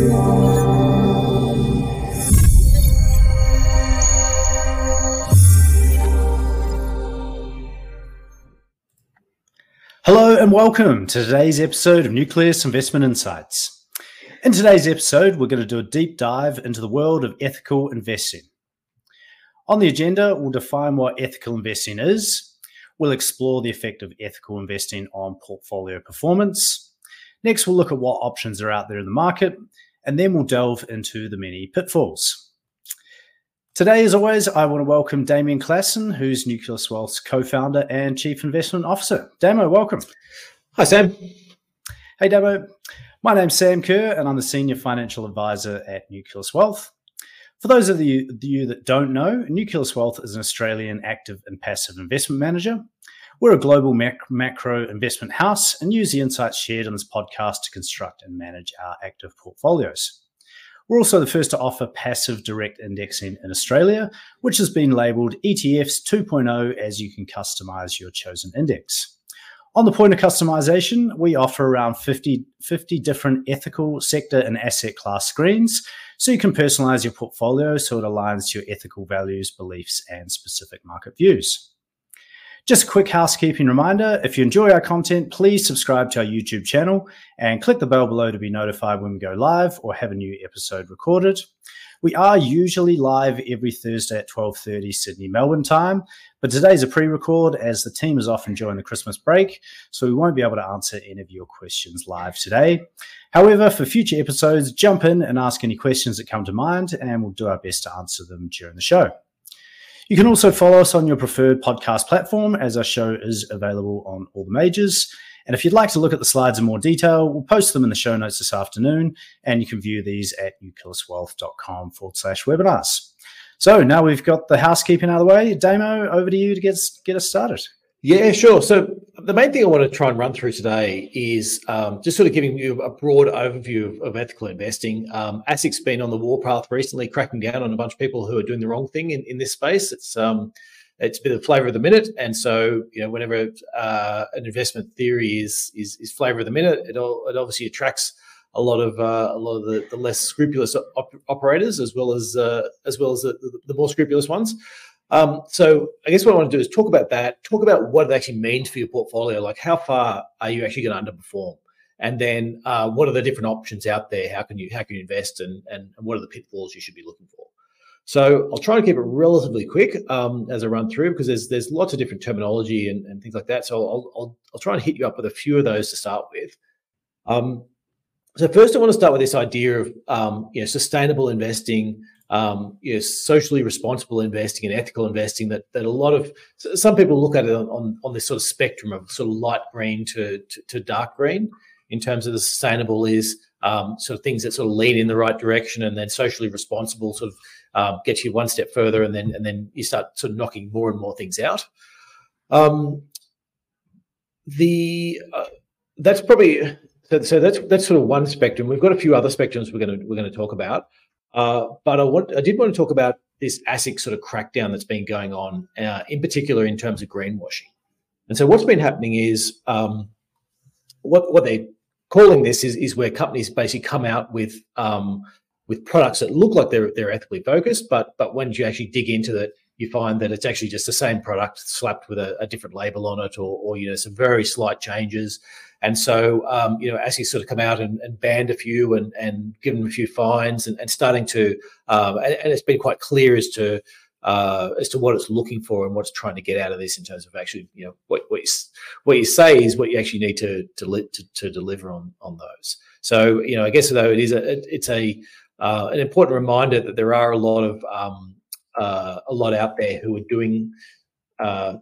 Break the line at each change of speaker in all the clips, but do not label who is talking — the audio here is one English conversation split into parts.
Hello and welcome to today's episode of Nucleus Investment Insights. In today's episode, we're going to do a deep dive into the world of ethical investing. On the agenda, we'll define what ethical investing is. We'll explore the effect of ethical investing on portfolio performance. Next, we'll look at what options are out there in the market, and then we'll delve into the many pitfalls. Today, as always, I want to welcome Damien Klassen, who's Nucleus Wealth's co-founder and chief investment officer. Damo, welcome.
Hi, Sam.
Hey, Damo. My name's Sam Kerr, and I'm the senior financial advisor at Nucleus Wealth. For those of you, you that don't know, Nucleus Wealth is an Australian active and passive investment manager. We're a global mac- macro investment house and use the insights shared on this podcast to construct and manage our active portfolios. We're also the first to offer passive direct indexing in Australia, which has been labeled ETFs 2.0 as you can customize your chosen index. On the point of customization, we offer around 50, 50 different ethical sector and asset class screens, so you can personalize your portfolio so it aligns to your ethical values, beliefs, and specific market views. Just a quick housekeeping reminder if you enjoy our content, please subscribe to our YouTube channel and click the bell below to be notified when we go live or have a new episode recorded. We are usually live every Thursday at 12:30 Sydney Melbourne time, but today's a pre-record as the team is off enjoying the Christmas break, so we won't be able to answer any of your questions live today. However, for future episodes, jump in and ask any questions that come to mind and we'll do our best to answer them during the show. You can also follow us on your preferred podcast platform, as our show is available on all the majors. And if you'd like to look at the slides in more detail, we'll post them in the show notes this afternoon, and you can view these at nucleuswealth.com forward slash webinars. So now we've got the housekeeping out of the way. Damo, over to you to get, get us started.
Yeah, sure. So the main thing I want to try and run through today is um, just sort of giving you a broad overview of, of ethical investing. Um, ASIC's been on the warpath recently, cracking down on a bunch of people who are doing the wrong thing in, in this space. It's um, it's a bit of flavor of the minute, and so you know whenever uh, an investment theory is is, is flavor of the minute, it all, it obviously attracts a lot of uh, a lot of the, the less scrupulous op- operators as well as uh, as well as the, the more scrupulous ones. Um, so I guess what I want to do is talk about that, talk about what it actually means for your portfolio, like how far are you actually going to underperform, and then uh, what are the different options out there? How can you how can you invest, and, and what are the pitfalls you should be looking for? So I'll try to keep it relatively quick um, as I run through because there's there's lots of different terminology and, and things like that. So I'll, I'll, I'll try and hit you up with a few of those to start with. Um, so first, I want to start with this idea of um, you know sustainable investing um, you know, socially responsible investing and ethical investing that that a lot of some people look at it on, on this sort of spectrum of sort of light green to, to, to dark green in terms of the sustainable is um, sort of things that sort of lead in the right direction and then socially responsible sort of um, get you one step further and then and then you start sort of knocking more and more things out. Um, the uh, that's probably so, so that's that's sort of one spectrum. We've got a few other spectrums we're going to we're going to talk about. Uh, but I, want, I did want to talk about this ASIC sort of crackdown that's been going on, uh, in particular in terms of greenwashing. And so what's been happening is um, what what they're calling this is is where companies basically come out with um, with products that look like they're they're ethically focused, but but when you actually dig into it, you find that it's actually just the same product slapped with a, a different label on it, or, or you know some very slight changes. And so, um, you know, ASIC sort of come out and, and banned a few and, and given a few fines and, and starting to, um, and, and, it's been quite clear as to uh, as to what it's looking for and what it's trying to get out of this in terms of actually, you know, what what you, what you say is what you actually need to to, to, to deliver on on those. So, you know, I guess though it is a it's a uh, an important reminder that there are a lot of um, uh, a lot out there who are doing uh,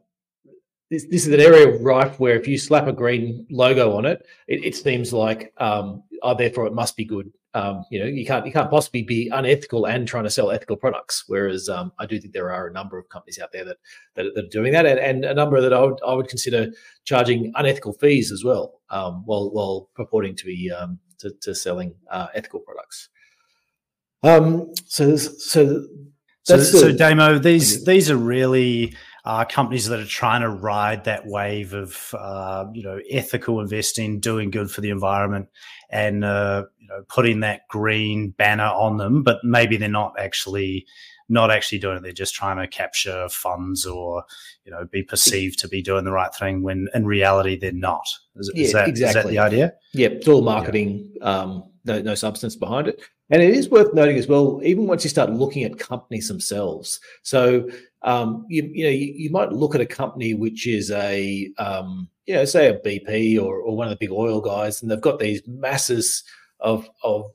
this, this is an area of rife where if you slap a green logo on it, it, it seems like um, oh, therefore it must be good. Um, you know, you can't you can't possibly be unethical and trying to sell ethical products. Whereas um, I do think there are a number of companies out there that that, that are doing that, and, and, a number that I would I would consider charging unethical fees as well, um, while while purporting to be um, to, to, selling uh, ethical products. Um, so so
so, so Damo, these these are really uh, companies that are trying to ride that wave of uh, you know ethical investing, doing good for the environment, and uh, you know putting that green banner on them, but maybe they're not actually not actually doing it. They're just trying to capture funds or you know be perceived to be doing the right thing when in reality they're not. Is,
yeah,
is that,
exactly.
Is that the idea?
Yeah, it's all marketing. Yeah. Um, no, no substance behind it. And it is worth noting as well, even once you start looking at companies themselves. So um, you, you know you, you, might look at a company which is a um, you know say a BP or, or one of the big oil guys, and they've got these masses of of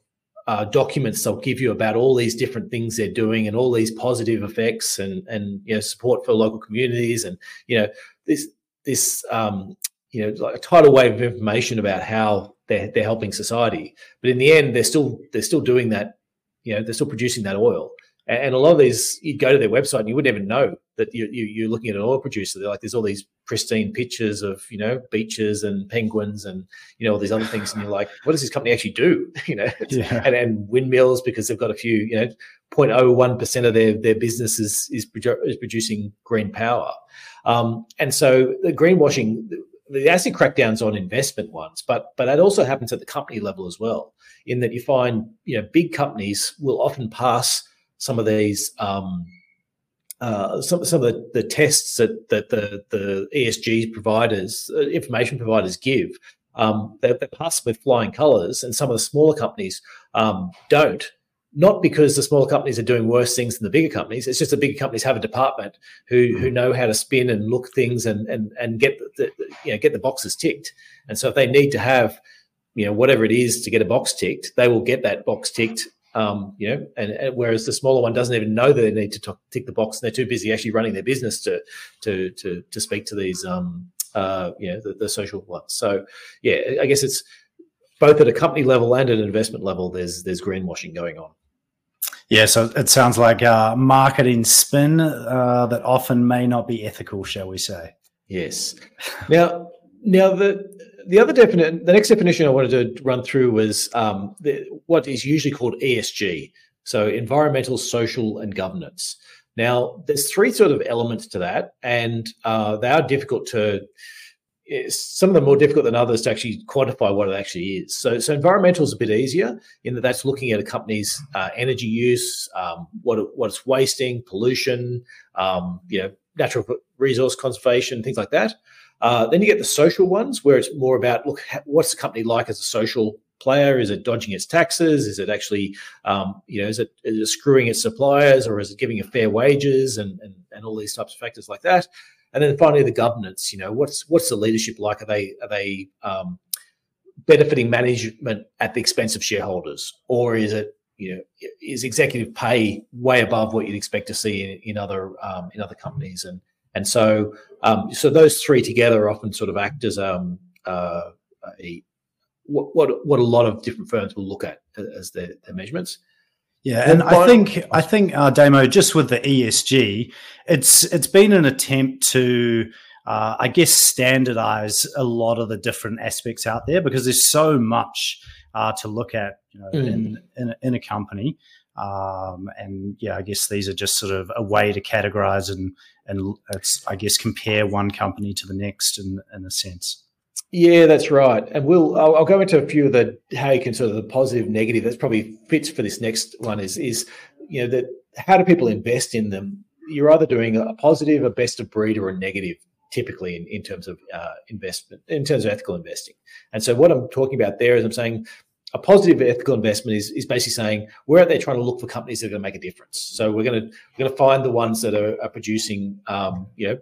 uh, documents they'll give you about all these different things they're doing and all these positive effects and and you know support for local communities and you know this this um, you know like a tidal wave of information about how they're they're helping society. But in the end, they're still they're still doing that. You know, they're still producing that oil. And a lot of these, you go to their website and you wouldn't even know that you, you, are looking at an oil producer. They're like, there's all these pristine pictures of, you know, beaches and penguins and, you know, all these other things. And you're like, what does this company actually do? you know, yeah. and, and windmills because they've got a few, you know, 0.01% of their, their business is, is, is producing green power. Um, and so the greenwashing, the ASIC crackdowns on investment ones, but but that also happens at the company level as well. In that you find you know big companies will often pass some of these um, uh, some some of the, the tests that that the the ESG providers uh, information providers give. Um, they, they pass with flying colours, and some of the smaller companies um, don't not because the smaller companies are doing worse things than the bigger companies. It's just the bigger companies have a department who who mm. know how to spin and look things and and and get the, the, you know get the boxes ticked. And so if they need to have you know whatever it is to get a box ticked, they will get that box ticked. Um, you know, and, and, whereas the smaller one doesn't even know that they need to t- tick the box, and they're too busy actually running their business to to to to speak to these um uh you know the, the social ones. So yeah, I guess it's both at a company level and at an investment level. There's there's greenwashing going on.
Yeah, so it sounds like a marketing spin uh, that often may not be ethical, shall we say?
Yes. Now, now the the other definition, the next definition I wanted to run through was um, the, what is usually called ESG, so environmental, social, and governance. Now, there's three sort of elements to that, and uh, they are difficult to some of them more difficult than others to actually quantify what it actually is. So, so environmental is a bit easier in that that's looking at a company's uh, energy use, um, what what it's wasting, pollution, um, you know, natural resource conservation, things like that. Uh, then you get the social ones where it's more about look, what's the company like as a social player? Is it dodging its taxes? Is it actually, um, you know, is it, is it screwing its suppliers or is it giving a fair wages and, and, and all these types of factors like that? And then finally, the governance. You know, what's what's the leadership like? Are they are they um, benefiting management at the expense of shareholders, or is it you know is executive pay way above what you'd expect to see in, in other um, in other companies? And and so um, so those three together often sort of act as um, uh, a what, what what a lot of different firms will look at as their, their measurements.
Yeah, and I think I think uh, Damo just with the ESG, it's it's been an attempt to, uh, I guess, standardize a lot of the different aspects out there because there's so much uh, to look at, you know, mm. in, in in a company. Um, and yeah, I guess these are just sort of a way to categorize and and I guess compare one company to the next in in a sense.
Yeah, that's right. And we'll I'll, I'll, go into a few of the how you can sort of the positive, negative. That's probably fits for this next one. Is is you know that how do people invest in them? You're either doing a positive, a best of breed, or a negative. Typically, in, in terms of uh, investment, in terms of ethical investing. And so, what I'm talking about there is I'm saying a positive ethical investment is, is basically saying we're out there trying to look for companies that are going to make a difference. So we're going to we're going to find the ones that are, are producing, um, you know,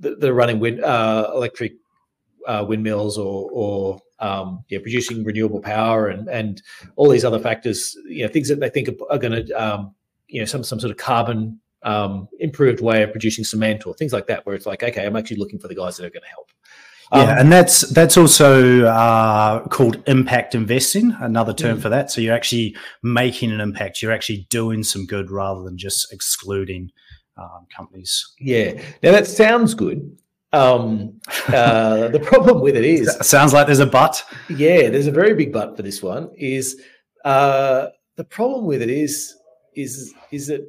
that, are running wind, uh, electric uh, windmills or, or um, yeah, producing renewable power and, and all these other factors, you know, things that they think are, are going to, um, you know, some, some sort of carbon um, improved way of producing cement or things like that, where it's like, okay, I'm actually looking for the guys that are going to help.
Yeah, um, and that's that's also uh, called impact investing, another term mm. for that. So you're actually making an impact. You're actually doing some good rather than just excluding um, companies.
Yeah. Now that sounds good, um, uh, the problem with it is
sounds like there's a but.
Yeah, there's a very big but for this one. Is uh, the problem with it is is is that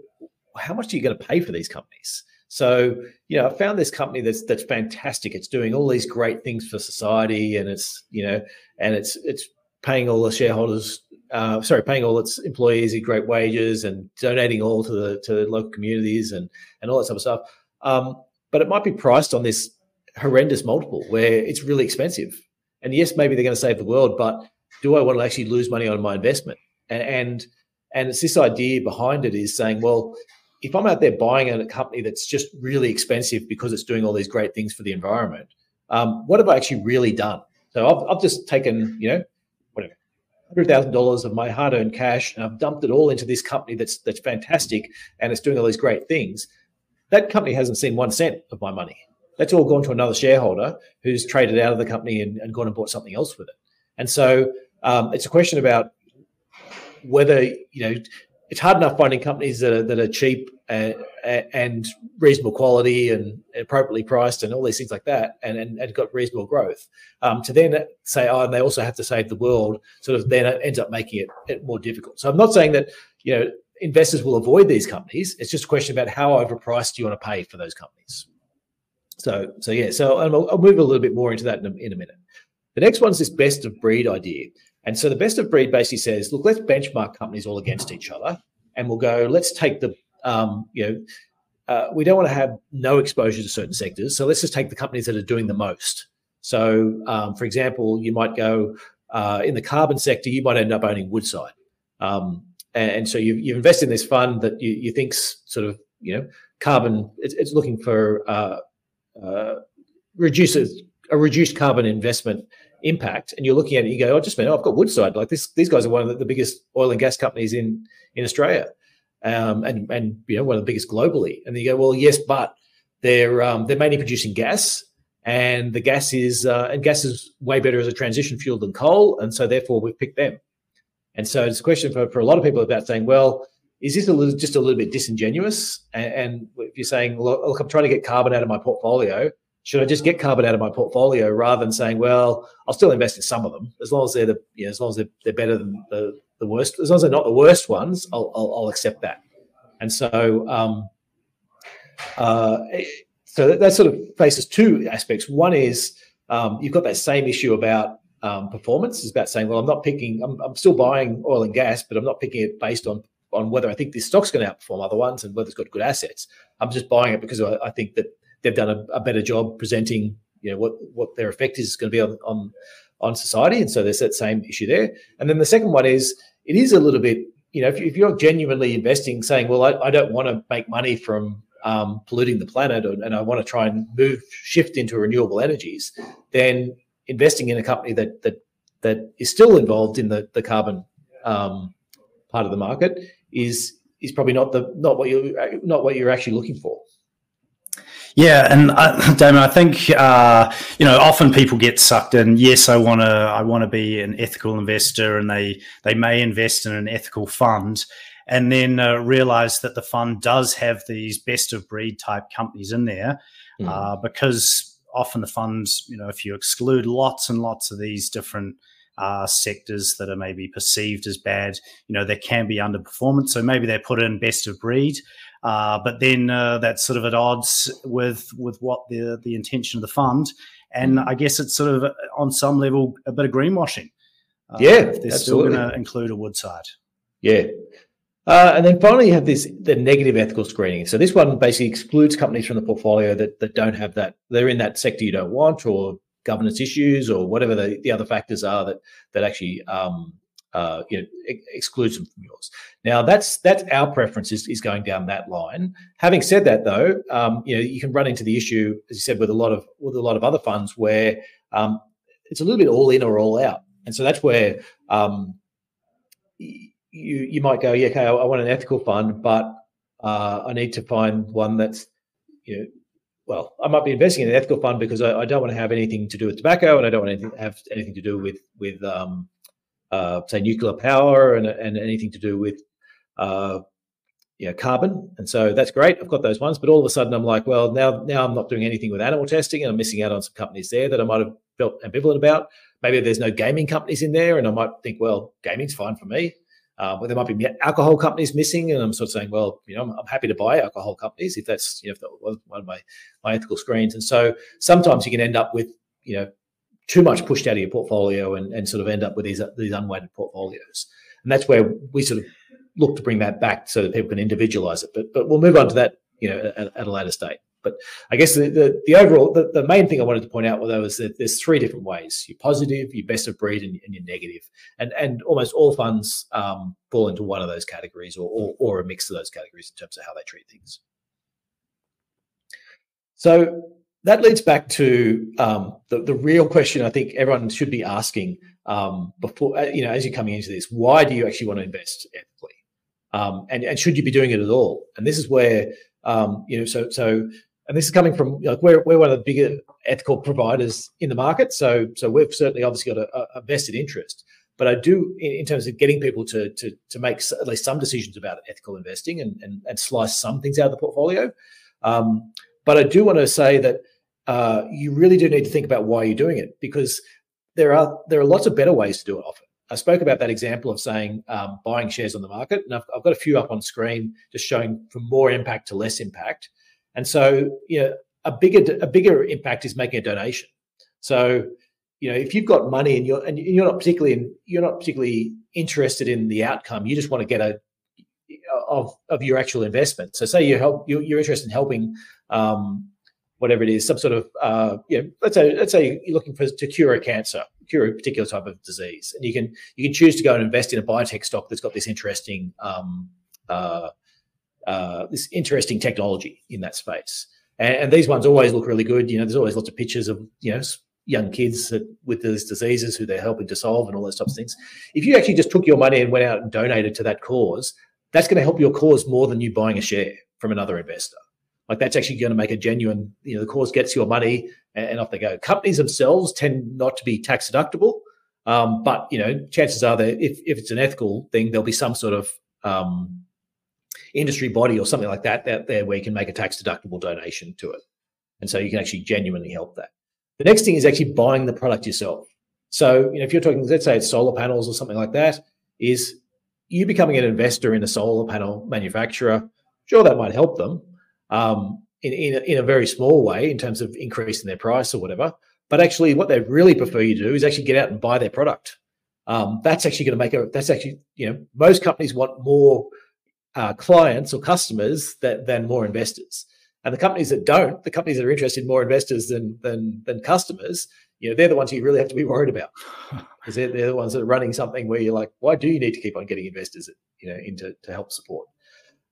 how much are you going to pay for these companies? So you know, I found this company that's that's fantastic. It's doing all these great things for society, and it's you know, and it's it's paying all the shareholders, uh, sorry, paying all its employees great wages and donating all to the to the local communities and and all that sort of stuff. Um, but it might be priced on this horrendous multiple where it's really expensive. And yes, maybe they're going to save the world, but do I want to actually lose money on my investment? And and, and it's this idea behind it is saying, well, if I'm out there buying a company that's just really expensive because it's doing all these great things for the environment, um, what have I actually really done? So I've, I've just taken, you know, whatever, hundred thousand dollars of my hard-earned cash, and I've dumped it all into this company that's that's fantastic and it's doing all these great things. That company hasn't seen one cent of my money. That's all gone to another shareholder who's traded out of the company and, and gone and bought something else with it. And so um, it's a question about whether you know it's hard enough finding companies that are that are cheap and, and reasonable quality and appropriately priced and all these things like that, and and, and got reasonable growth. Um, to then say, oh, and they also have to save the world, sort of then it ends up making it, it more difficult. So I'm not saying that you know investors will avoid these companies. It's just a question about how overpriced do you want to pay for those companies. So so yeah, so I'll, I'll move a little bit more into that in a, in a minute. The next one is this best of breed idea. And so the best of breed basically says, look, let's benchmark companies all against each other, and we'll go, let's take the, um, you know, uh, we don't want to have no exposure to certain sectors, so let's just take the companies that are doing the most. So, um, for example, you might go uh, in the carbon sector, you might end up owning Woodside, um, and, and, so you've, you've, invested in this fund that you, you think's sort of, you know, carbon. It's, it's looking for uh, uh reduces a reduced carbon investment impact and you're looking at it, you go, oh, just man, oh, I've got Woodside. Like this, these guys are one of the, the biggest oil and gas companies in in Australia, um, and and you know one of the biggest globally. And you go, well, yes, but they're um, they're mainly producing gas, and the gas is uh, and gas is way better as a transition fuel than coal, and so therefore we've picked them. And so it's a question for, for a lot of people about saying, well, is this a little just a little bit disingenuous? And, and if you're saying, look, look, I'm trying to get carbon out of my portfolio, should I just get carbon out of my portfolio rather than saying, well, I'll still invest in some of them as long as they're the, you know, as long as they're, they're better than the, the worst, as long as they're not the worst ones, I'll, I'll, I'll accept that. And so, um, uh, so that, that, sort of faces two aspects. One is um, you've got that same issue about um, performance. It's about saying, well, I'm not picking, I'm, I'm still buying oil and gas, but I'm not picking it based on on whether I think this stock's going to outperform other ones and whether it's got good assets. I'm just buying it because I, I think that they've done a, a, better job presenting, you know, what what their effect is going to be on, on on society, and so there's that same issue there. And then the second one is it is a little bit, you know, if, if you're genuinely investing, saying, well, I, I don't want to make money from um, polluting the planet, or, and I want to try and move shift into renewable energies, then investing in a company that that that is still involved in the the carbon um, part of the market is is probably not the not what you not what you're actually looking for.
Yeah, and uh, Damon, I think uh, you know often people get sucked in. Yes, I want to I want to be an ethical investor, and they they may invest in an ethical fund, and then uh, realize that the fund does have these best of breed type companies in there, mm. because often the funds, you know, if you exclude lots and lots of these different uh, sectors that are maybe perceived as bad, you know, there can be underperformance. So maybe they put in best of breed, uh, but then uh, that's sort of at odds with with what the the intention of the fund, and I guess it's sort of on some level a bit of greenwashing.
Uh, yeah, if
they're still going to include a Woodside.
Yeah. Uh, and then finally, you have this the negative ethical screening. So this one basically excludes companies from the portfolio that that don't have that. They're in that sector you don't want, or governance issues, or whatever the, the other factors are that that actually um, uh, you know, ex- excludes them from yours. Now, that's that's our preference is, is going down that line. Having said that, though, um, you know, you can run into the issue, as you said, with a lot of with a lot of other funds where um, it's a little bit all in or all out, and so that's where um, you you might go, yeah, okay, I, I want an ethical fund, but uh, I need to find one that's you know well, I might be investing in an ethical fund because I, I, don't want to have anything to do with tobacco and I don't want to have anything to do with with um, say nuclear power and, and anything to do with uh, you know, carbon. And so that's great. I've got those ones, but all of a sudden I'm like, well, now now I'm not doing anything with animal testing, and I'm missing out on some companies there that I might have felt ambivalent about. Maybe there's no gaming companies in there, and I might think, well, gaming's fine for me. Uh, but there might be alcohol companies missing, and I'm sort of saying, well, you know, I'm, I'm happy to buy alcohol companies if that's you know if that was one of my my ethical screens. And so sometimes you can end up with you know too much pushed out of your portfolio and, and sort of end up with these these unweighted portfolios. And that's where we sort of look to bring that back so that people can individualize it. But but we'll move on to that, you know, at, at a later state. But I guess the, the, the overall, the, the, main thing I wanted to point out though is that there's three different ways: you're positive, you're best of breed, and, and your negative. And and almost all funds um, fall into one of those categories, or, or or a mix of those categories in terms of how they treat things. So that leads back to um, the, the real question I think everyone should be asking um, before, uh, you know, as you're coming into this, why do you actually want to invest ethically? Um, and, and should you be doing it at all? And this is where, um, you know, so, so, and this is coming from, like, we're, we're one of the bigger ethical providers in the market. So, so we've certainly obviously got a, a vested interest. But I do, in, in, terms of getting people to, to, to make at least some decisions about ethical investing and, and, and slice some things out of the portfolio. Um, but I do want to say that uh, you really do need to think about why you're doing it because there are there are lots of better ways to do it often. I spoke about that example of saying um, buying shares on the market, and I've, I've, got a few up on screen just showing from more impact to less impact. And so, you know, a bigger a bigger impact is making a donation. So, you know, if you've got money and you're and you're not particularly in, you're not particularly interested in the outcome, you just want to get a of of your actual investment. So, say you help you're, you're interested in helping um, whatever it is, some sort of uh, you know, let's say let's say you're looking for to cure a cancer, cure a particular type of disease, and you can you can choose to go and invest in a biotech stock that's got this interesting um, uh, uh, this interesting technology in that space. And, and, these ones always look really good. You know, there's always lots of pictures of you know young kids that, with these diseases who they're helping to solve and all those types of things. If you actually just took your money and went out and donated to that cause, that's going to help your cause more than you buying a share from another investor. Like that's actually going to make a genuine, you know, the cause gets your money and, and off they go. Companies themselves tend not to be tax deductible. Um, but you know, chances are that if, if it's an ethical thing, there'll be some sort of um, industry body or something like that out there where you can make a tax deductible donation to it, and so you can actually genuinely help that. The next thing is actually buying the product yourself. So you know, if you're talking, let's say it's solar panels or something like that, is you becoming an investor in a solar panel manufacturer? Sure, that might help them, um, in, in a, in, a, very small way in terms of increasing their price or whatever. But actually, what they really prefer you to do is actually get out and buy their product. Um, that's actually going to make a. That's actually you know most companies want more uh, clients or customers that, than more investors. And the companies that don't, the companies that are interested in more investors than than than customers, you know, they're the ones you really have to be worried about because they're, they're the ones that are running something where you're like, why do you need to keep on getting investors, you know, into to help support?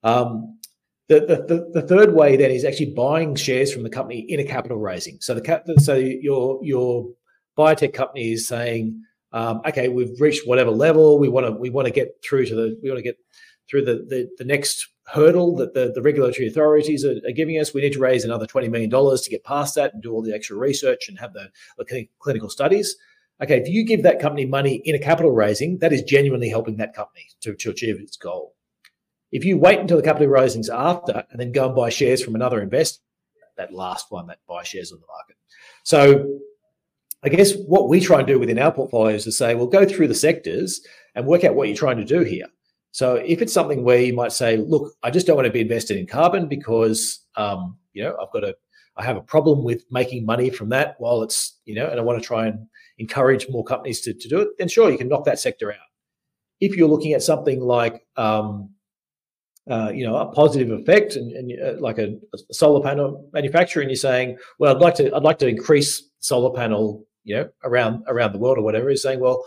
Um, the, the, the, third way then is actually buying shares from the company in a capital raising. So the cap, so your your biotech company is saying, um, okay, we've reached whatever level we want to we want to get through to the we want to get through the, the, the next hurdle that the, the regulatory authorities are, are, giving us. We need to raise another twenty million dollars to get past that and do all the extra research and have the, the clinical studies. Okay, if you give that company money in a capital raising, that is genuinely helping that company to, to achieve its goal. If you wait until the capital raising's after and then go and buy shares from another investor, that last one that buy shares on the market. So I guess what we try and do within our portfolios is say, well, go through the sectors and work out what you're trying to do here. So if it's something where you might say, look, I just don't want to be invested in carbon because um, you know I've got a I have a problem with making money from that while it's you know, and I want to try and encourage more companies to, to do it, then sure, you can knock that sector out. If you're looking at something like um, uh, you know a positive effect and, and uh, like a, a, solar panel manufacturer and you're saying well i'd like to i'd like to increase solar panel you know around around the world or whatever is saying well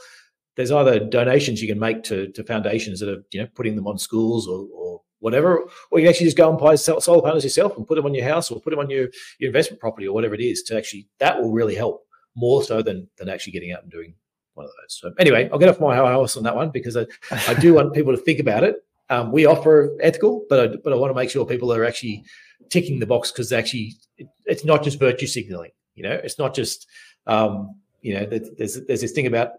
there's either donations you can make to, to foundations that are you know putting them on schools or, or whatever or you can actually just go and buy solar panels yourself and put them on your house or put them on your, your investment property or whatever it is to actually that will really help more so than than actually getting out and doing one of those. So anyway i'll get off my house on that one because i, I do want people to think about it um, we offer ethical, but I, but I want to make sure people are actually ticking the box because actually it, it's not just virtue signaling. You know, it's not just um, you know there's there's this thing about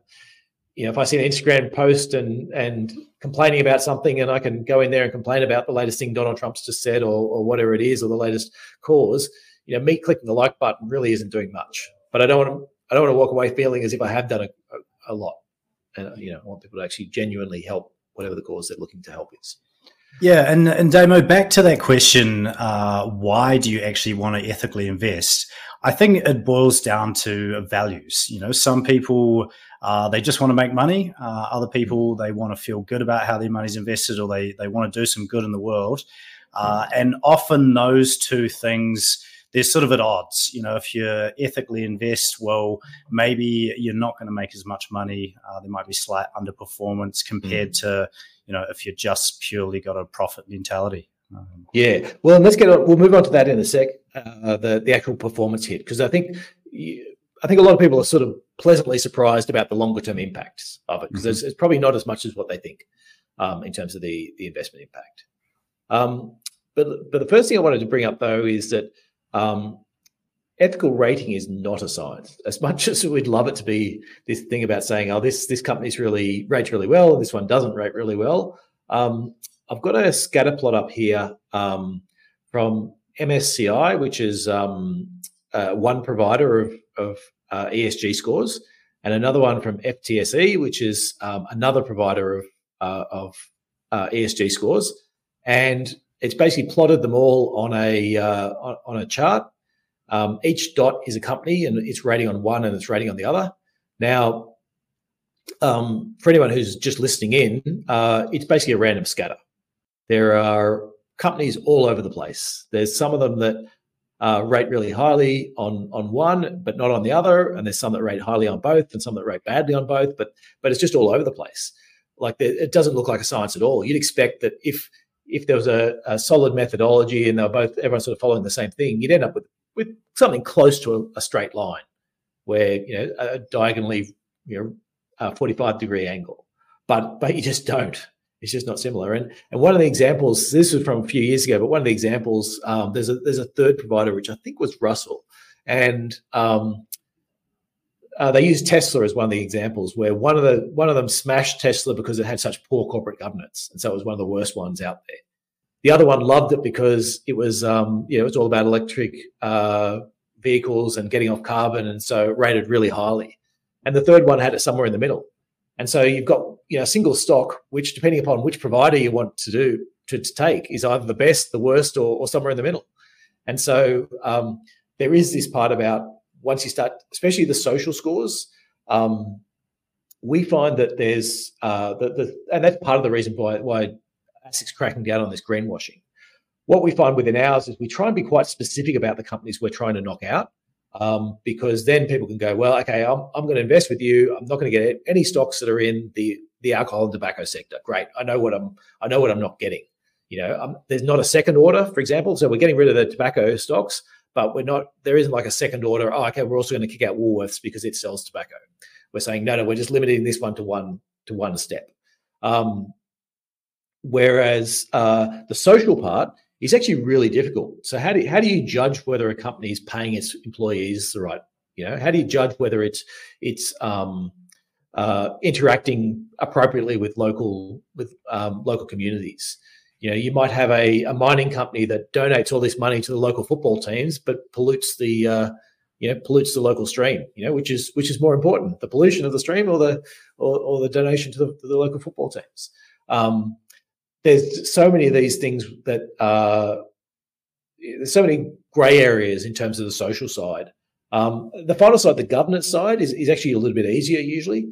you know if I see an Instagram post and and complaining about something and I can go in there and complain about the latest thing Donald Trump's just said or, or whatever it is or the latest cause. You know, me clicking the like button really isn't doing much. But I don't want to I don't want to walk away feeling as if I have done a, a, a lot. And you know, I want people to actually genuinely help whatever the cause they're looking to help is.
Yeah, and and Damo, back to that question: uh, why do you actually want to ethically invest? I think it boils down to values. You know, some people uh, they just want to make money. Uh, other people they want to feel good about how their money's invested, or they they want to do some good in the world. Uh, and often those two things they're sort of at odds. You know, if you ethically invest, well, maybe you're not going to make as much money. Uh, there might be slight underperformance compared mm. to, you know, if you just purely got a profit mentality.
Um, yeah, well, let's get on. We'll move on to that in a sec. Uh, the the actual performance hit because I think I think a lot of people are sort of pleasantly surprised about the longer term impacts of it because mm-hmm. it's, probably not as much as what they think um, in terms of the the investment impact. Um, but but the first thing I wanted to bring up though is that um, ethical rating is not a science. As much as we'd love it to be this thing about saying, "Oh, this this company's really rates really well, and this one doesn't rate really well." Um, I've got a scatter plot up here um, from MSCI, which is um, uh, one provider of, of uh, ESG scores, and another one from FTSE, which is um, another provider of uh, of uh, ESG scores. And it's basically plotted them all on a uh, on, a chart. Um, each dot is a company, and it's rating on one, and it's rating on the other. Now, um, for anyone who's just listening in, uh, it's basically a random scatter. There are companies all over the place. There's some of them that uh, rate really highly on on one, but not on the other, and there's some that rate highly on both, and some that rate badly on both. But but it's just all over the place. Like it doesn't look like a science at all. You'd expect that if if there was a, a, solid methodology and they were both everyone sort of following the same thing, you'd end up with with something close to a, a straight line, where you know a diagonally you know a 45 degree angle, but but you just don't. It's just not similar. And and one of the examples, this was from a few years ago, but one of the examples, um, there's a there's a third provider which I think was Russell, and um, uh, they used Tesla as one of the examples where one of the one of them smashed Tesla because it had such poor corporate governance, and so it was one of the worst ones out there. The other one loved it because it was um, you know all about electric uh, vehicles and getting off carbon, and so rated really highly. And the third one had it somewhere in the middle. And so you've got you know a single stock, which depending upon which provider you want to do to, to take, is either the best, the worst, or, or somewhere in the middle. And so um, there is this part about once you start, especially the social scores, um, we find that there's uh, the, the, and that's part of the reason why why ASIC's cracking down on this greenwashing. What we find within ours is we try and be quite specific about the companies we're trying to knock out, um, because then people can go, well, okay, I'm, I'm going to invest with you. I'm not going to get any stocks that are in the the alcohol and tobacco sector. Great, I know what I'm I know what I'm not getting. You know, um, there's not a second order, for example. So we're getting rid of the tobacco stocks but we're not there isn't like a second order oh okay we're also going to kick out woolworths because it sells tobacco. We're saying no no we're just limiting this one to one to one step. Um, whereas uh, the social part is actually really difficult. So how do how do you judge whether a company is paying its employees the right you know how do you judge whether it's it's um, uh, interacting appropriately with local with um, local communities you know, you might have a, a mining company that donates all this money to the local football teams, but pollutes the uh, you know pollutes the local stream. You know, which is which is more important, the pollution of the stream or the or, or the donation to the, to the local football teams. Um, there's so many of these things that uh, there's so many grey areas in terms of the social side. Um, the final side, the governance side, is, is actually a little bit easier usually,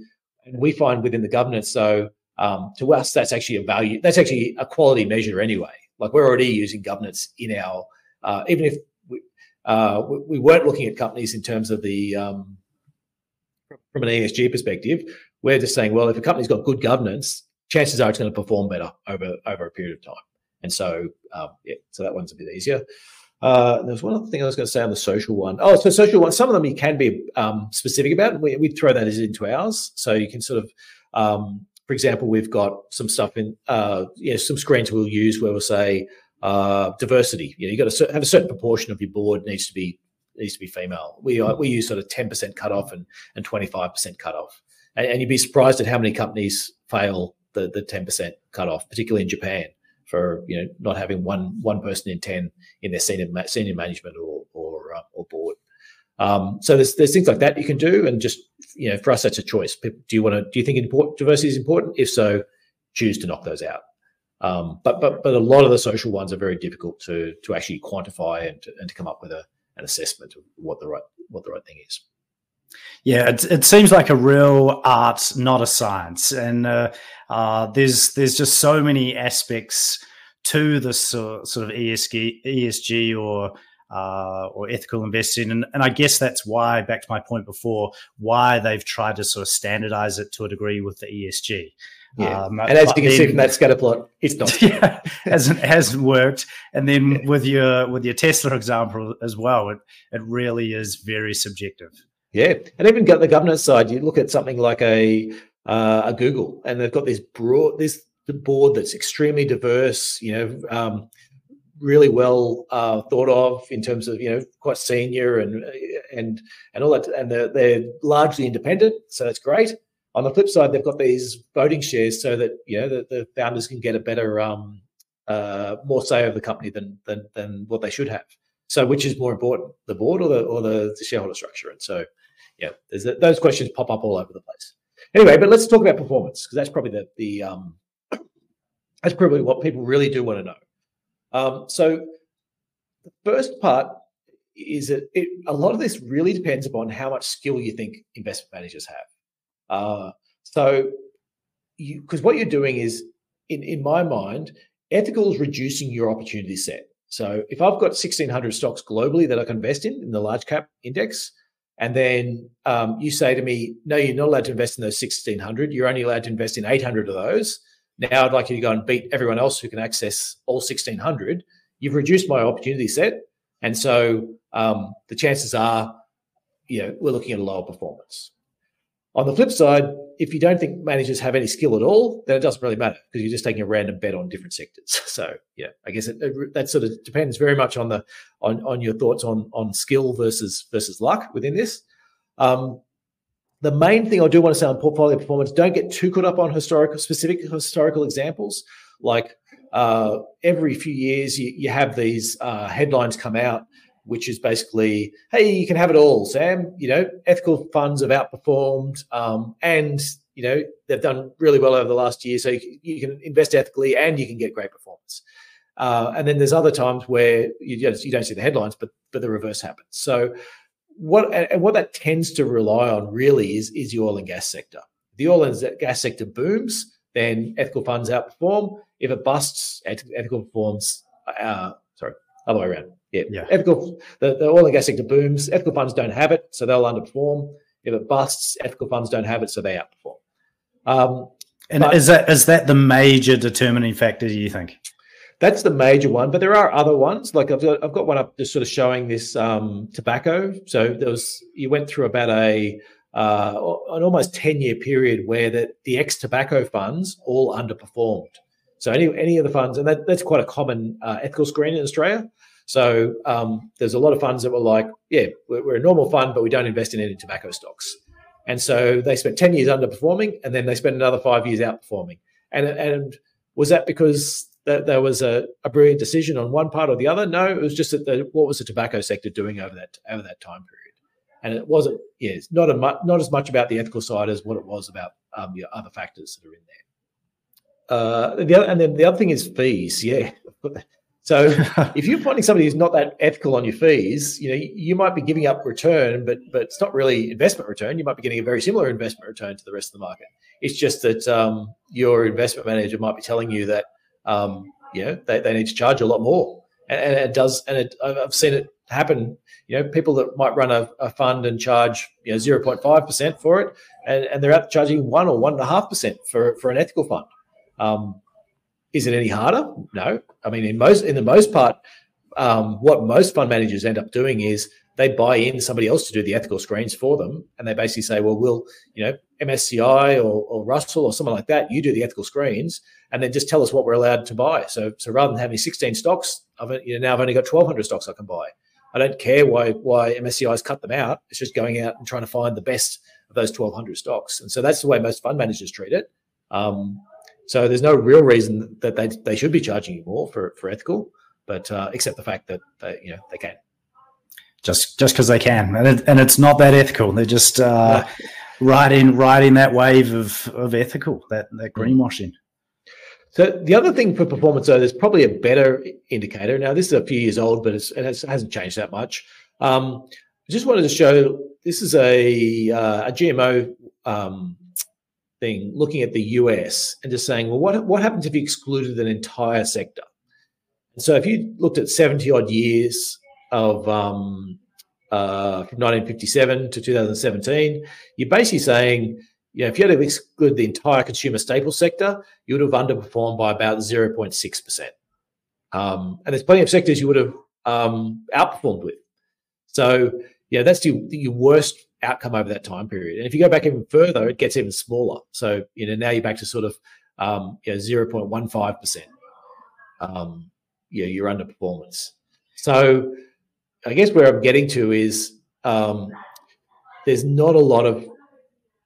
and we find within the governance, so um, to us, that's actually a value. That's actually a quality measure anyway. Like we're already using governance in our, uh, even if we, uh, we weren't looking at companies in terms of the um, from an ESG perspective. We're just saying, well, if a company's got good governance, chances are it's going to perform better over over a period of time. And so, um, yeah, so that one's a bit easier. Uh, there's one other thing I was going to say on the social one. Oh, so social one. Some of them you can be um, specific about. We, we throw that into ours, so you can sort of um, for example, we've got some stuff in, uh, you know, some screens we'll use where we'll say uh, diversity. You know, you got to have a certain proportion of your board needs to be needs to be female. We uh, we use sort of ten percent cutoff and and twenty five percent cutoff, and, and you'd be surprised at how many companies fail the the ten percent cutoff, particularly in Japan, for you know not having one one person in ten in their senior senior management or or uh, or board. Um, so there's there's things like that you can do, and just you know, for us that's a choice. Do you want to? Do you think important, diversity is important? If so, choose to knock those out. Um, but but but a lot of the social ones are very difficult to to actually quantify and to, and to come up with a, an assessment of what the right what the right thing is.
Yeah, it, it seems like a real art, not a science, and uh, uh, there's there's just so many aspects to this sort of ESG, ESG or uh, or ethical investing. And, and I guess that's why, back to my point before, why they've tried to sort of standardize it to a degree with the ESG.
Yeah. Um, and as you can then, see from that scatter plot, it's not.
yeah, hasn't hasn't worked. And then yeah. with your with your Tesla example as well, it it really is very subjective.
Yeah, and even got the governance side, you look at something like a uh, a Google, and they've got this broad this board that's extremely diverse. You know, um, really well uh, thought of in terms of you know quite senior and and and all that, and they're, they're largely independent, so that's great. On the flip side, they've got these voting shares so that you know the, the founders can get a better um, uh, more say over the company than than than what they should have. So, which is more important, the board or the or the, the shareholder structure? And so, yeah, a, those questions pop up all over the place. Anyway, but let's talk about performance because that's probably the the um, that's probably what people really do want to know. Um, so the first part is that it, a lot of this really depends upon how much skill you think investment managers have. Uh, so, because what you're doing is, in, in my mind, ethical is reducing your opportunity set. So, if I've got 1,600 stocks globally that I can invest in in the large cap index, and then um, you say to me, no, you're not allowed to invest in those 1,600. You're only allowed to invest in 800 of those. Now I'd like you to go and beat everyone else who can access all 1600. You've reduced my opportunity set. And so um, the chances are, you know, we're looking at a lower performance. On the flip side, if you don't think managers have any skill at all, then it doesn't really matter because you're just taking a random bet on different sectors. So yeah, I guess it, it, that sort of depends very much on the on on your thoughts on on skill versus versus luck within this. Um, the main thing I do want to say on portfolio performance, don't get too caught up on historical specific historical examples. Like uh, every few years, you, you have these uh, headlines come out, which is basically, hey, you can have it all, Sam. You know, ethical funds have outperformed, um, and you know they've done really well over the last year. So you, you can invest ethically, and you can get great performance. Uh, and then there's other times where you, you don't see the headlines, but but the reverse happens. So what and what that tends to rely on really is is the oil and gas sector. The oil and gas sector booms, then ethical funds outperform. If it busts, ethical performs. Uh, sorry, other way around. Yeah, yeah. Ethical. The, the oil and gas sector booms. Ethical funds don't have it, so they'll underperform. If it busts, ethical funds don't have it, so they outperform. Um,
and but, is that is that the major determining factor? Do you think?
That's the major one, but there are other ones. Like I've got, I've got one up just sort of showing this um, tobacco. So there was you went through about a uh, an almost ten year period where the, the ex tobacco funds all underperformed. So any any of the funds, and that, that's quite a common uh, ethical screen in Australia. So um, there's a lot of funds that were like, yeah, we're, we're, a normal fund, but we don't invest in any tobacco stocks. And so they spent 10 years underperforming and then they spent another five years outperforming. And, and was that because that there was a, a brilliant decision on one part or the other. No, it was just that the, what was the tobacco sector doing over that over that time period, and it wasn't. It's not a mu- not as much about the ethical side as what it was about um, the other factors that are in there. Uh, the other, and then the other thing is fees. Yeah. So if you're finding somebody who's not that ethical on your fees, you know you might be giving up return, but but it's not really investment return. You might be getting a very similar investment return to the rest of the market. It's just that um, your investment manager might be telling you that um, you know, they, they need to charge a lot more. And, and it does, and it, I've seen it happen. You know, people that might run a, a fund and charge you know zero point five percent for it, and, and they're out charging one or one and a half percent for for an ethical fund. Um, is it any harder? No. I mean, in most in the most part, um, what most fund managers end up doing is they buy in somebody else to do the ethical screens for them, and they basically say, "Well, we'll you know MSCI or, or Russell or someone like that, you do the ethical screens, and then just tell us what we're allowed to buy. So, so rather than having 16 stocks, I've you know now I've only got 1,200 stocks I can buy. I don't care why why MSCI's cut them out. It's just going out and trying to find the best of those 1,200 stocks. And so that's the way most fund managers treat it. Um, so there's no real reason that they they should be charging you more for for ethical, but uh, except the fact that they, you know they can.
Just just because they can, and it, and it's not that ethical. They're just uh, riding riding that wave of of ethical that that greenwashing.
So the other thing for performance, though, there's probably a better indicator. Now, this is a few years old, but it hasn't changed that much. Um, I just wanted to show this is a uh, a GMO um, thing looking at the US and just saying, well, what what happens if you excluded an entire sector? And so if you looked at 70 odd years of um, uh, from 1957 to 2017, you're basically saying, you know, if you had to exclude the entire consumer staple sector, you would have underperformed by about 0.6%. Um, and there's plenty of sectors you would have um, outperformed with. So, yeah, that's your, your worst outcome over that time period. And if you go back even further, it gets even smaller. So, you know, now you're back to sort of, um, you know, 0.15%, um, know, your underperformance. So I guess where I'm getting to is um, there's not a lot of,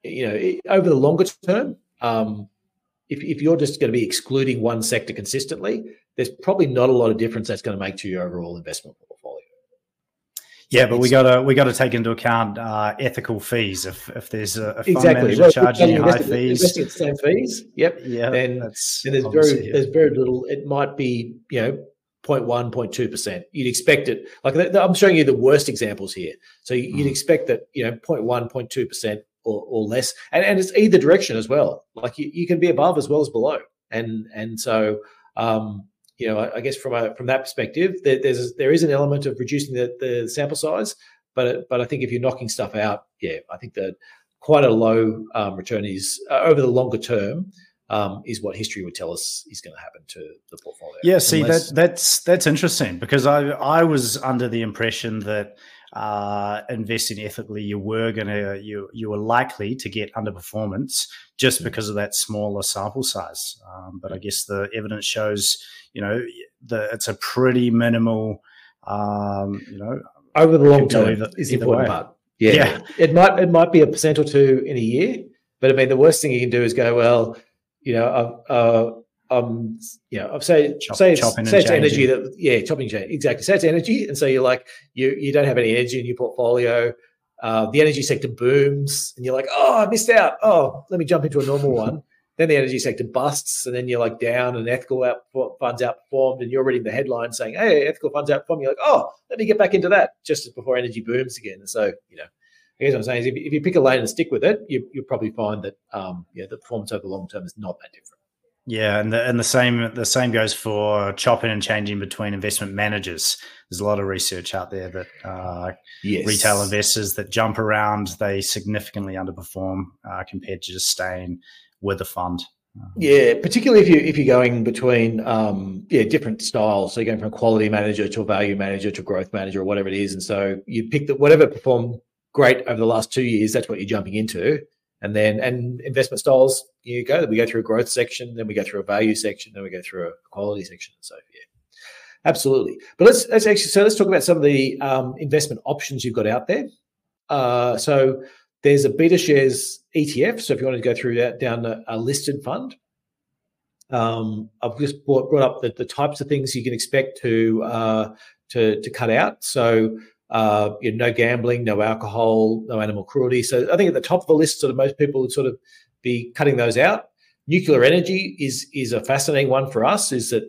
you know, over the longer term, um, if, if you're just going to be excluding one sector consistently, there's probably not a lot of difference that's going to make to your overall investment portfolio.
Yeah, but we got to we got to take into account uh, ethical fees. If if there's a, a fund
exactly.
manager
well,
charging you high fees,
investing at the same fees. Yep.
Yeah,
then,
that's
then there's very there's very little. It might be you know 0.1, 0.2%. You'd expect it, like I'm showing you the worst examples here. So you'd mm. expect that, you know, 0.1, 0.2% or, or less. And, and it's either direction as well. Like you, you can be above as well as below. And, and so, um, you know, I, I guess from a, from that perspective, there, there's, there is an element of reducing the, the sample size, but, but I think if you're knocking stuff out, yeah, I think that quite a low um, return is uh, over the longer term um, is what history would tell us is going to happen to the portfolio.
Yeah, see Unless- that that's that's interesting because I I was under the impression that uh, investing ethically, you were gonna you you were likely to get underperformance just mm. because of that smaller sample size. Um, but I guess the evidence shows you know that it's a pretty minimal. Um, you know,
over the long term is the important way. part. Yeah. yeah, it might it might be a percent or two in a year, but I mean the worst thing you can do is go well you know, uh, uh, um, you know, say Chop, say it's, say it's energy that yeah, chopping change exactly. Say it's energy, and so you're like you you don't have any energy in your portfolio. Uh, the energy sector booms, and you're like, oh, I missed out. Oh, let me jump into a normal one. then the energy sector busts, and then you're like down, and ethical out, funds outperformed, and you're reading the headline saying, hey, ethical funds outperformed. You're like, oh, let me get back into that just before energy booms again. And so you know, Guess what I'm saying is if, if you pick a lane and stick with it, you, will probably find that um, yeah, the performance over the long term is not that different.
Yeah, and the and the same the same goes for chopping and changing between investment managers. There's a lot of research out there that uh, yes. retail investors that jump around they significantly underperform uh, compared to just staying with the fund.
Yeah, particularly if you if you're going between um, yeah different styles. So you're going from a quality manager to a value manager to a growth manager or whatever it is, and so you pick the whatever perform great over the last two years. That's what you're jumping into. And then, and investment styles, you go, we go through a growth section, then we go through a value section, then we go through a quality section. And so, yeah, absolutely. But let's, let's actually, so let's talk about some of the um, investment options you've got out there. Uh, so, there's a BetaShares ETF. So, if you want to go through that down a, a listed fund, um, I've just brought, brought up the, the, types of things you can expect to uh, to, to cut out. So uh, you know, no gambling, no alcohol, no animal cruelty. So I think at the top of the list, sort of most people would sort of be cutting those out. Nuclear energy is is a fascinating one for us. Is that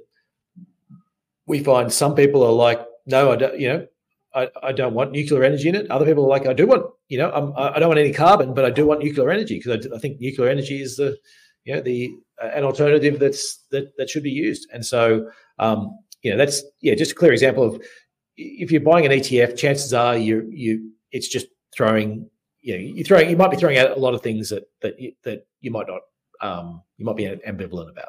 we find some people are like, no, I don't, you know, I, I don't want nuclear energy in it. Other people are like, I do want, you know, I'm, I don't want any carbon, but I do want nuclear energy because I, I, think nuclear energy is the, you know, the uh, an alternative that's that that should be used. And so, um, you know, that's yeah, just a clear example of if you're buying an ETF, chances are you you it's just throwing you know you throwing you might be throwing out a lot of things that that you, that you might not um, you might be ambivalent about.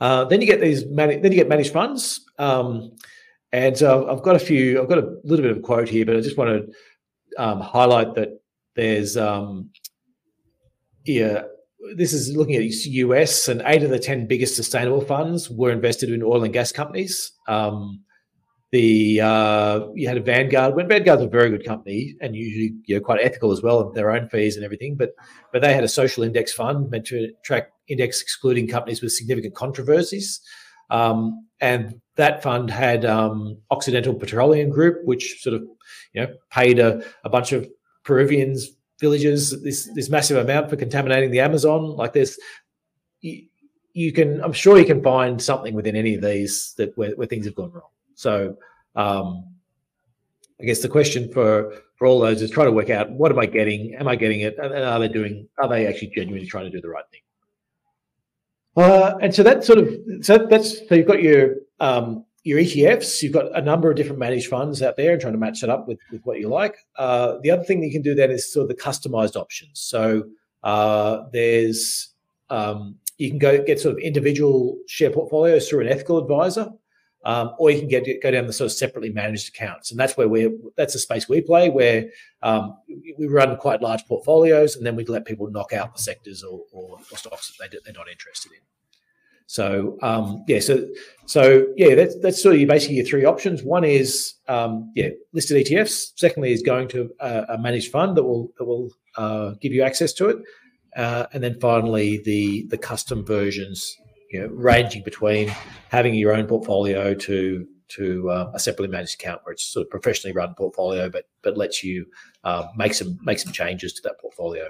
Uh, then you get these then you get managed funds, um, and I've got a few. I've got a little bit of a quote here, but I just want to um, highlight that there's um, yeah. This is looking at US, and eight of the ten biggest sustainable funds were invested in oil and gas companies. Um, the uh, you had a Vanguard. When Vanguard's a very good company and usually you know quite ethical as well, their own fees and everything. But but they had a social index fund meant to track index excluding companies with significant controversies. Um, and that fund had um, Occidental Petroleum Group, which sort of you know paid a, a bunch of Peruvians villages this this massive amount for contaminating the Amazon. Like this, you, you can, I'm sure you can find something within any of these that where, where things have gone wrong. So, um, I guess the question for for all those is try to work out what am I getting? Am I getting it? And are they doing? Are they actually genuinely trying to do the right thing? Uh, and so that sort of so that's so you've got your um, your ETFs. You've got a number of different managed funds out there, and trying to match it up with with what you like. Uh, the other thing that you can do then is sort of the customized options. So uh, there's um, you can go get sort of individual share portfolios through an ethical advisor. Um, or you can get go down the sort of separately managed accounts, and that's where we're that's the space we play, where um, we run quite large portfolios, and then we let people knock out the sectors or, or, or stocks that they, they're not interested in. So um, yeah, so so yeah, that's that's sort of basically your three options. One is um, yeah, listed ETFs. Secondly, is going to a, a managed fund that will that will uh, give you access to it, uh, and then finally the the custom versions you know, ranging between having your own portfolio to to uh, a separately managed account where it's sort of professionally run portfolio, but but lets you uh, make some make some changes to that portfolio.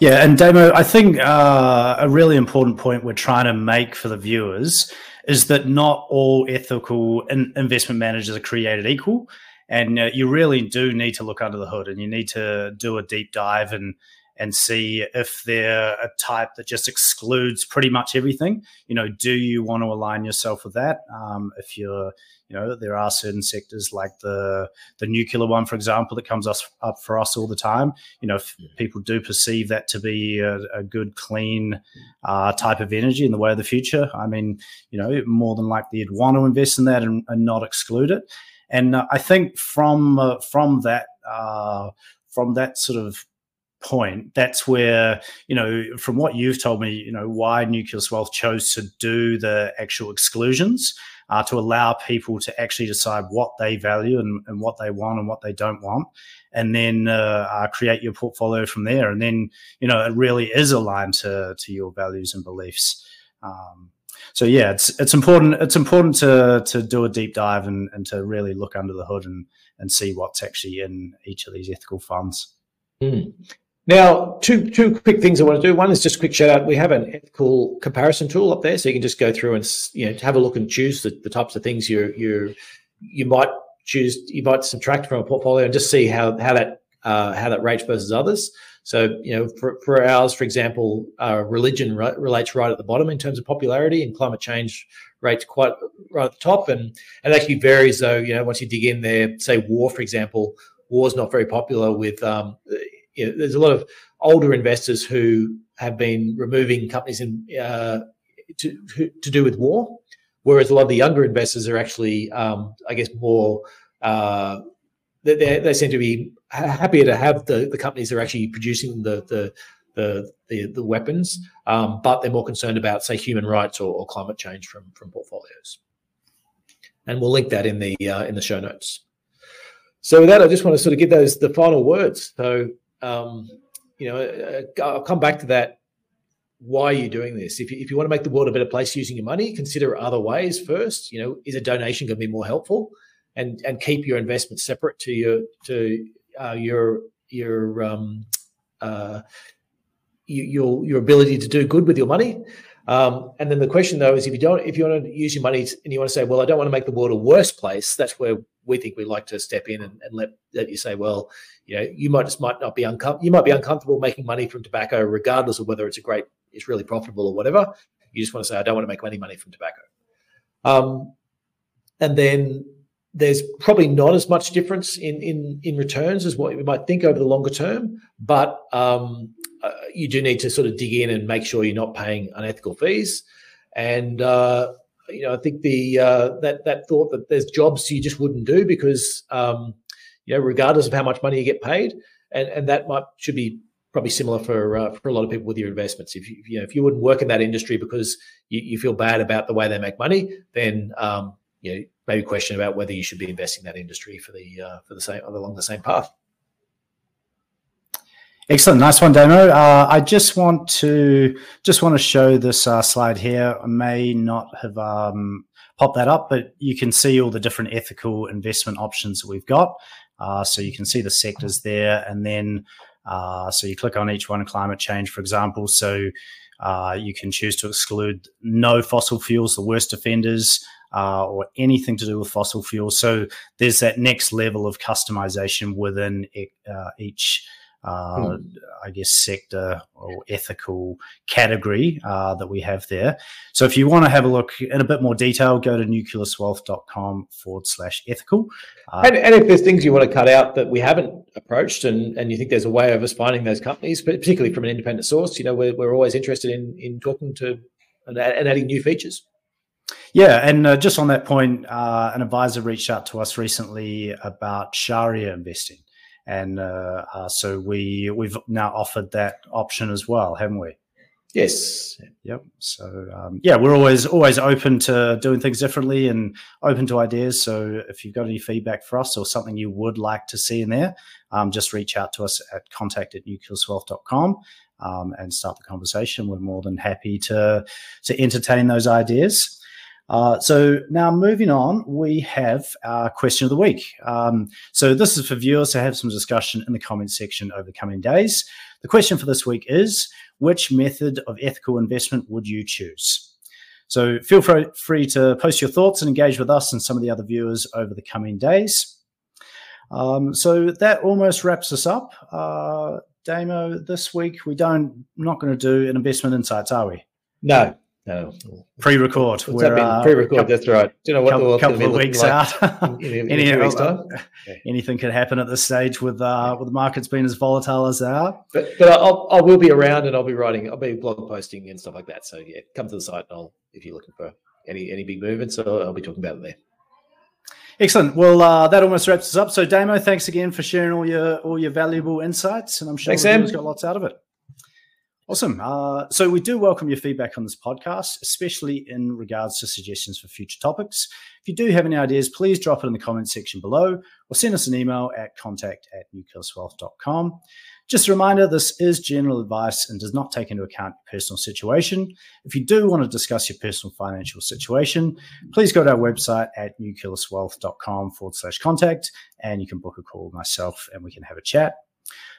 Yeah, and Damo, I think uh, a really important point we're trying to make for the viewers is that not all ethical in- investment managers are created equal, and uh, you really do need to look under the hood, and you need to do a deep dive and and see if they're a type that just excludes pretty much everything. You know, do you want to align yourself with that? Um, if you're, you know, there are certain sectors like the the nuclear one, for example, that comes us up for us all the time. You know, if people do perceive that to be a, a good, clean uh, type of energy in the way of the future, I mean, you know, more than likely you'd want to invest in that and, and not exclude it. And uh, I think from uh, from that uh, from that sort of point, that's where, you know, from what you've told me, you know, why Nucleus Wealth chose to do the actual exclusions uh, to allow people to actually decide what they value and, and what they want and what they don't want. And then uh, uh, create your portfolio from there. And then, you know, it really is aligned to, to your values and beliefs. Um, so yeah, it's it's important. It's important to to do a deep dive and, and to really look under the hood and and see what's actually in each of these ethical funds.
Mm. Now, two two quick things I want to do. One is just a quick shout out. We have an ethical comparison tool up there, so you can just go through and you know have a look and choose the, the types of things you you you might choose. You might subtract from a portfolio and just see how how that uh, how that rates versus others. So you know, for, for ours, for example, uh, religion re- relates right at the bottom in terms of popularity, and climate change rates quite right at the top. And and actually varies though. You know, once you dig in there, say war, for example, war is not very popular with um, you know, there's a lot of older investors who have been removing companies in uh, to to do with war, whereas a lot of the younger investors are actually, um, I guess, more. Uh, they, they seem to be happier to have the, the companies that are actually producing the the the, the, the weapons, um, but they're more concerned about, say, human rights or, or, climate change from from portfolios. And we'll link that in the uh, in the show notes. So with that, I just want to sort of give those the final words. So um, you know, uh, I'll come back to that. Why are you doing this? If you, if you want to make the world a better place using your money, consider other ways first. You know, is a donation going to be more helpful? And and keep your investment separate to your to uh, your your um, uh, your your ability to do good with your money. Um, and then the question though is if you don't if you want to use your money and you want to say, well, I don't want to make the world a worse place, that's where we think we like to step in and, and let let you say, well, you know, you might just might not be uncomfortable. You might be uncomfortable making money from tobacco, regardless of whether it's a great, it's really profitable or whatever. You just want to say, I don't want to make any money from tobacco. Um, and then there's probably not as much difference in in in returns as what you might think over the longer term, but um, you do need to sort of dig in and make sure you're not paying unethical fees. And uh, you know, I think the uh, that that thought that there's jobs you just wouldn't do because um, you know, regardless of how much money you get paid, and and that might should be probably similar for uh, for a lot of people with your investments. If you you know if you wouldn't work in that industry because you, you feel bad about the way they make money, then um, you know maybe question about whether you should be investing in that industry for the uh, for the same along the same path.
Excellent, nice one, Damo. Uh, I just want to just want to show this uh, slide here. I may not have um, popped that up, but you can see all the different ethical investment options that we've got. Uh, so you can see the sectors there, and then uh, so you click on each one, climate change, for example. So Uh, you can choose to exclude no fossil fuels, the worst offenders, uh, or anything to do with fossil fuels. So there's that next level of customization within uh, each uh, hmm. I guess, sector or ethical category uh, that we have there. So if you want to have a look in a bit more detail, go to nucleuswealth.com forward slash ethical.
Uh, and, and, if there's things you want to cut out that we haven't approached and, and you think there's a way of us finding those companies, but particularly from an independent source, you know, we're, we're always interested in, in talking to and, and adding new features.
Yeah, and uh, just on that point, uh, an advisor reached out to us recently about Sharia investing and uh, uh, so we we've now offered that option as well, haven't we?
Yes.
Yep. So um, yeah, we're always always open to doing things differently and open to ideas. So if you've got any feedback for us or something you would like to see in there, um, just reach out to us at contact at nucleuswealth.com um, and start the conversation. We're more than happy to to entertain those ideas. Uh, so now moving on, we have our question of the week. Um, so this is for viewers to have some discussion in the comments section over the coming days. The question for this week is, which method of ethical investment would you choose? So feel free to post your thoughts and engage with us and some of the other viewers over the coming days. Um, so that almost wraps us up. Uh, Damo, this week we don't not going to do an investment insights, are we?
No, no.
Pre-record.
What's that uh, Pre-record. Couple, that's right.
Do you know what couple, the couple of weeks like out? in, in, Any, weeks uh, anything could happen at this stage with uh, with the markets being as volatile as they are.
But but I'll, I will be around and I'll be writing. I'll be blog posting and stuff like that. So yeah, come to the site and I'll if you're looking for any any big movements, I'll, I'll be talking about it there.
Excellent. Well, uh, that almost wraps us up. So, Damo, thanks again for sharing all your all your valuable insights, and I'm sure
thanks,
got lots out of it. Awesome. Uh, so we do welcome your feedback on this podcast, especially in regards to suggestions for future topics. If you do have any ideas, please drop it in the comments section below or send us an email at contact at nucleuswealth.com. Just a reminder, this is general advice and does not take into account your personal situation. If you do want to discuss your personal financial situation, please go to our website at nucleuswealth.com forward slash contact and you can book a call with myself and we can have a chat.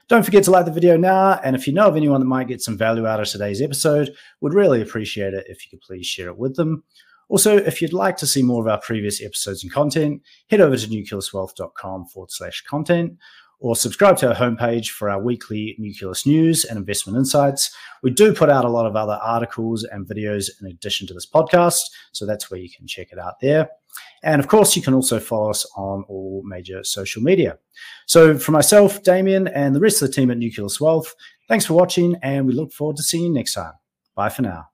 Don't forget to like the video now. And if you know of anyone that might get some value out of today's episode, would really appreciate it if you could please share it with them. Also, if you'd like to see more of our previous episodes and content, head over to nucleuswealth.com forward slash content or subscribe to our homepage for our weekly Nucleus news and investment insights. We do put out a lot of other articles and videos in addition to this podcast, so that's where you can check it out there. And of course, you can also follow us on all major social media. So, for myself, Damien, and the rest of the team at Nucleus Wealth, thanks for watching, and we look forward to seeing you next time. Bye for now.